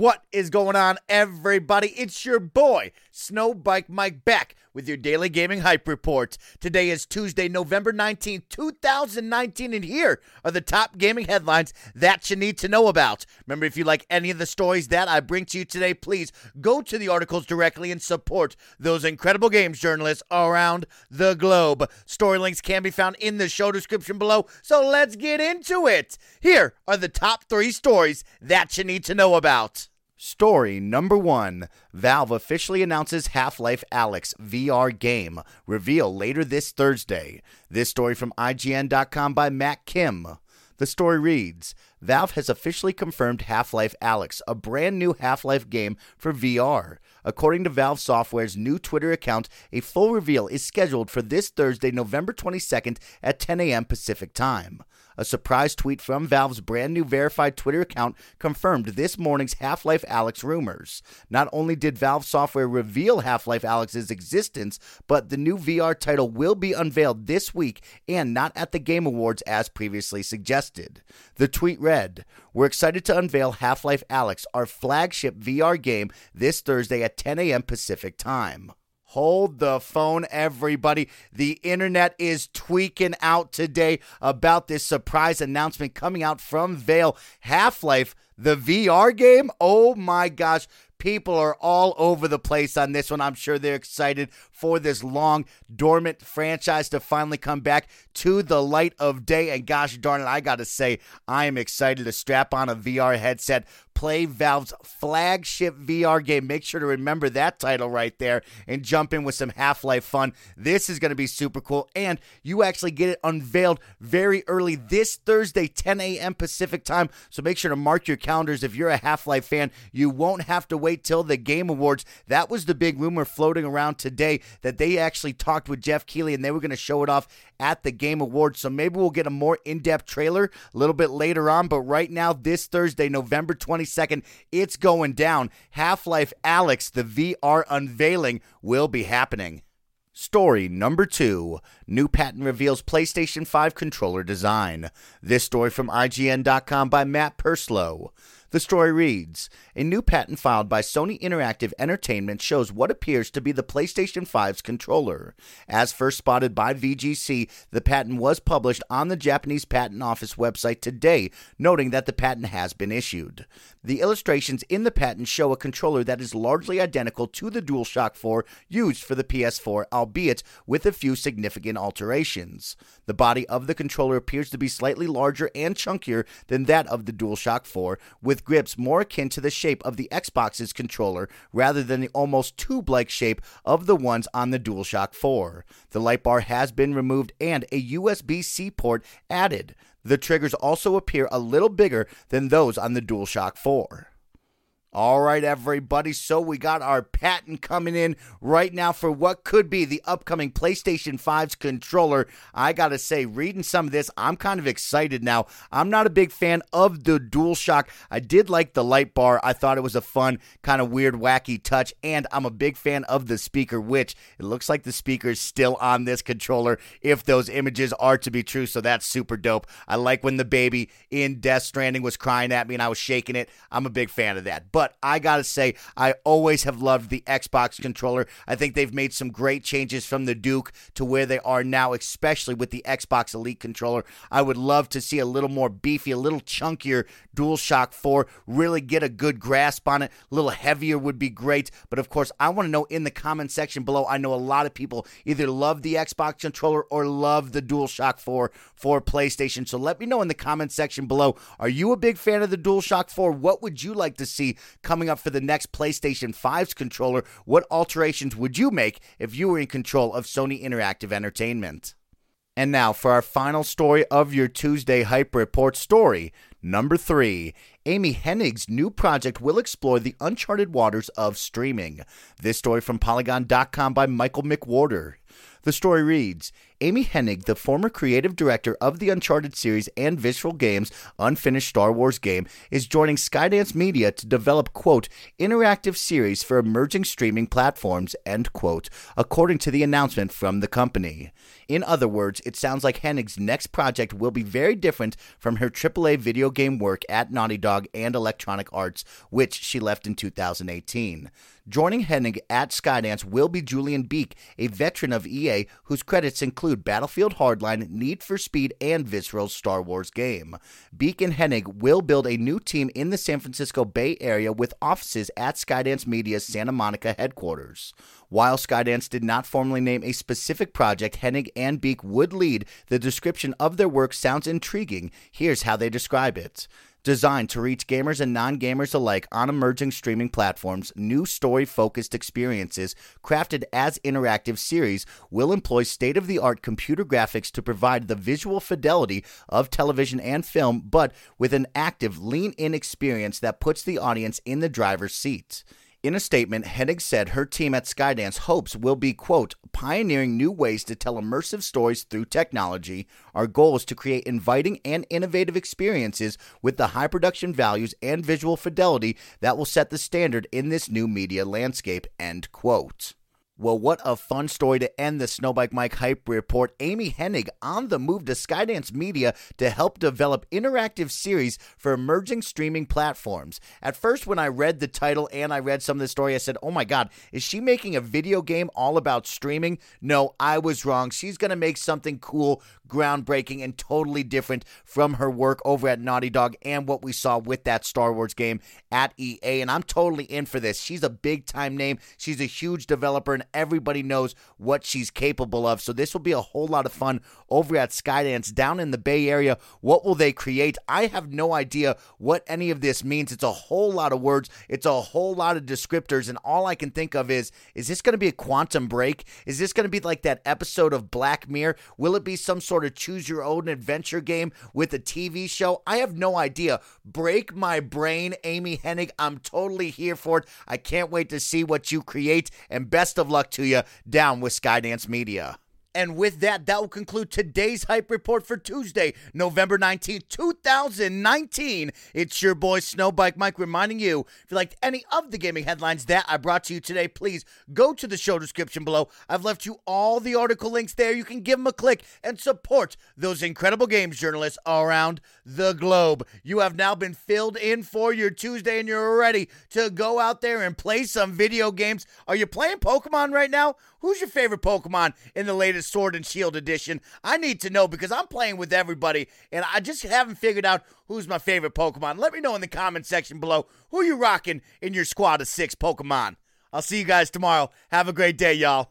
What is going on, everybody? It's your boy, Snowbike Mike, back with your daily gaming hype report. Today is Tuesday, November 19th, 2019, and here are the top gaming headlines that you need to know about. Remember, if you like any of the stories that I bring to you today, please go to the articles directly and support those incredible games journalists around the globe. Story links can be found in the show description below, so let's get into it. Here are the top three stories that you need to know about. Story number one Valve officially announces Half Life Alyx VR game. Reveal later this Thursday. This story from IGN.com by Matt Kim. The story reads Valve has officially confirmed Half Life Alyx, a brand new Half Life game for VR. According to Valve Software's new Twitter account, a full reveal is scheduled for this Thursday, November 22nd at 10 a.m. Pacific Time. A surprise tweet from Valve's brand new verified Twitter account confirmed this morning's Half Life Alyx rumors. Not only did Valve Software reveal Half Life Alyx's existence, but the new VR title will be unveiled this week and not at the Game Awards as previously suggested. The tweet read, We're excited to unveil Half Life Alyx, our flagship VR game, this Thursday at 10 a.m. Pacific Time. Hold the phone, everybody. The internet is tweaking out today about this surprise announcement coming out from Valve Half Life, the VR game. Oh my gosh. People are all over the place on this one. I'm sure they're excited for this long dormant franchise to finally come back to the light of day. And gosh darn it, I got to say, I am excited to strap on a VR headset, play Valve's flagship VR game. Make sure to remember that title right there and jump in with some Half Life fun. This is going to be super cool. And you actually get it unveiled very early this Thursday, 10 a.m. Pacific time. So make sure to mark your calendars if you're a Half Life fan. You won't have to wait till the Game Awards. That was the big rumor floating around today that they actually talked with Geoff Keighley and they were going to show it off at the Game Awards. So maybe we'll get a more in depth trailer a little bit later on. But right now, this Thursday, November 22nd, it's going down. Half Life Alyx, the VR unveiling, will be happening. Story number two New patent reveals PlayStation 5 controller design. This story from IGN.com by Matt Purslow. The story reads A new patent filed by Sony Interactive Entertainment shows what appears to be the PlayStation 5's controller. As first spotted by VGC, the patent was published on the Japanese Patent Office website today, noting that the patent has been issued. The illustrations in the patent show a controller that is largely identical to the DualShock 4 used for the PS4, albeit with a few significant alterations. The body of the controller appears to be slightly larger and chunkier than that of the DualShock 4, with with grips more akin to the shape of the Xbox's controller rather than the almost tube like shape of the ones on the DualShock 4. The light bar has been removed and a USB C port added. The triggers also appear a little bigger than those on the DualShock 4. All right, everybody. So we got our patent coming in right now for what could be the upcoming PlayStation 5's controller. I got to say, reading some of this, I'm kind of excited now. I'm not a big fan of the DualShock. I did like the light bar. I thought it was a fun, kind of weird, wacky touch. And I'm a big fan of the speaker, which it looks like the speaker is still on this controller if those images are to be true. So that's super dope. I like when the baby in Death Stranding was crying at me and I was shaking it. I'm a big fan of that. But but I got to say, I always have loved the Xbox controller. I think they've made some great changes from the Duke to where they are now, especially with the Xbox Elite controller. I would love to see a little more beefy, a little chunkier DualShock 4, really get a good grasp on it. A little heavier would be great. But of course, I want to know in the comment section below. I know a lot of people either love the Xbox controller or love the DualShock 4 for PlayStation. So let me know in the comment section below. Are you a big fan of the DualShock 4? What would you like to see coming up for the next PlayStation 5's controller. What alterations would you make if you were in control of Sony Interactive Entertainment? And now for our final story of your Tuesday Hype Report story. Number three, Amy Hennig's new project will explore the uncharted waters of streaming. This story from Polygon.com by Michael McWhorter. The story reads Amy Hennig, the former creative director of the Uncharted series and Visceral Games' unfinished Star Wars game, is joining Skydance Media to develop, quote, interactive series for emerging streaming platforms, end quote, according to the announcement from the company. In other words, it sounds like Hennig's next project will be very different from her AAA video game work at Naughty Dog and Electronic Arts, which she left in 2018. Joining Hennig at Skydance will be Julian Beek, a veteran of EA whose credits include Battlefield Hardline, Need for Speed, and Visceral's Star Wars game. And Hennig will build a new team in the San Francisco Bay Area with offices at Skydance Media's Santa Monica headquarters. While Skydance did not formally name a specific project Hennig and Beek would lead, the description of their work sounds intriguing. Here's how they describe it. Designed to reach gamers and non gamers alike on emerging streaming platforms, new story focused experiences crafted as interactive series will employ state of the art computer graphics to provide the visual fidelity of television and film, but with an active, lean in experience that puts the audience in the driver's seat. In a statement, Hennig said her team at Skydance hopes will be, quote, pioneering new ways to tell immersive stories through technology. Our goal is to create inviting and innovative experiences with the high production values and visual fidelity that will set the standard in this new media landscape, end quote. Well, what a fun story to end the Snowbike Mike Hype Report. Amy Hennig on the move to Skydance Media to help develop interactive series for emerging streaming platforms. At first, when I read the title and I read some of the story, I said, oh my God, is she making a video game all about streaming? No, I was wrong. She's going to make something cool, groundbreaking, and totally different from her work over at Naughty Dog and what we saw with that Star Wars game at EA. And I'm totally in for this. She's a big time name, she's a huge developer, and everybody knows what she's capable of. So this will be a whole lot of fun over at Skydance down in the Bay Area. What will they create? I have no idea what any of this means. It's a whole lot of words, it's a whole lot of descriptors, and all I can think of is is this going to be a quantum break? Is this going to be like that episode of Black Mirror? Will it be some sort of choose your own adventure game with a TV show? I have no idea. Break my brain, Amy Hennig. I'm totally here for it. I can't wait to see what you create, and best of luck luck to you down with Skydance Media. And with that, that will conclude today's Hype Report for Tuesday, November 19th, 2019. It's your boy Snowbike Mike reminding you if you liked any of the gaming headlines that I brought to you today, please go to the show description below. I've left you all the article links there. You can give them a click and support those incredible games journalists around the globe. You have now been filled in for your Tuesday and you're ready to go out there and play some video games. Are you playing Pokemon right now? Who's your favorite Pokemon in the latest Sword and Shield edition? I need to know because I'm playing with everybody and I just haven't figured out who's my favorite Pokemon. Let me know in the comment section below who you rocking in your squad of six Pokemon. I'll see you guys tomorrow. Have a great day, y'all.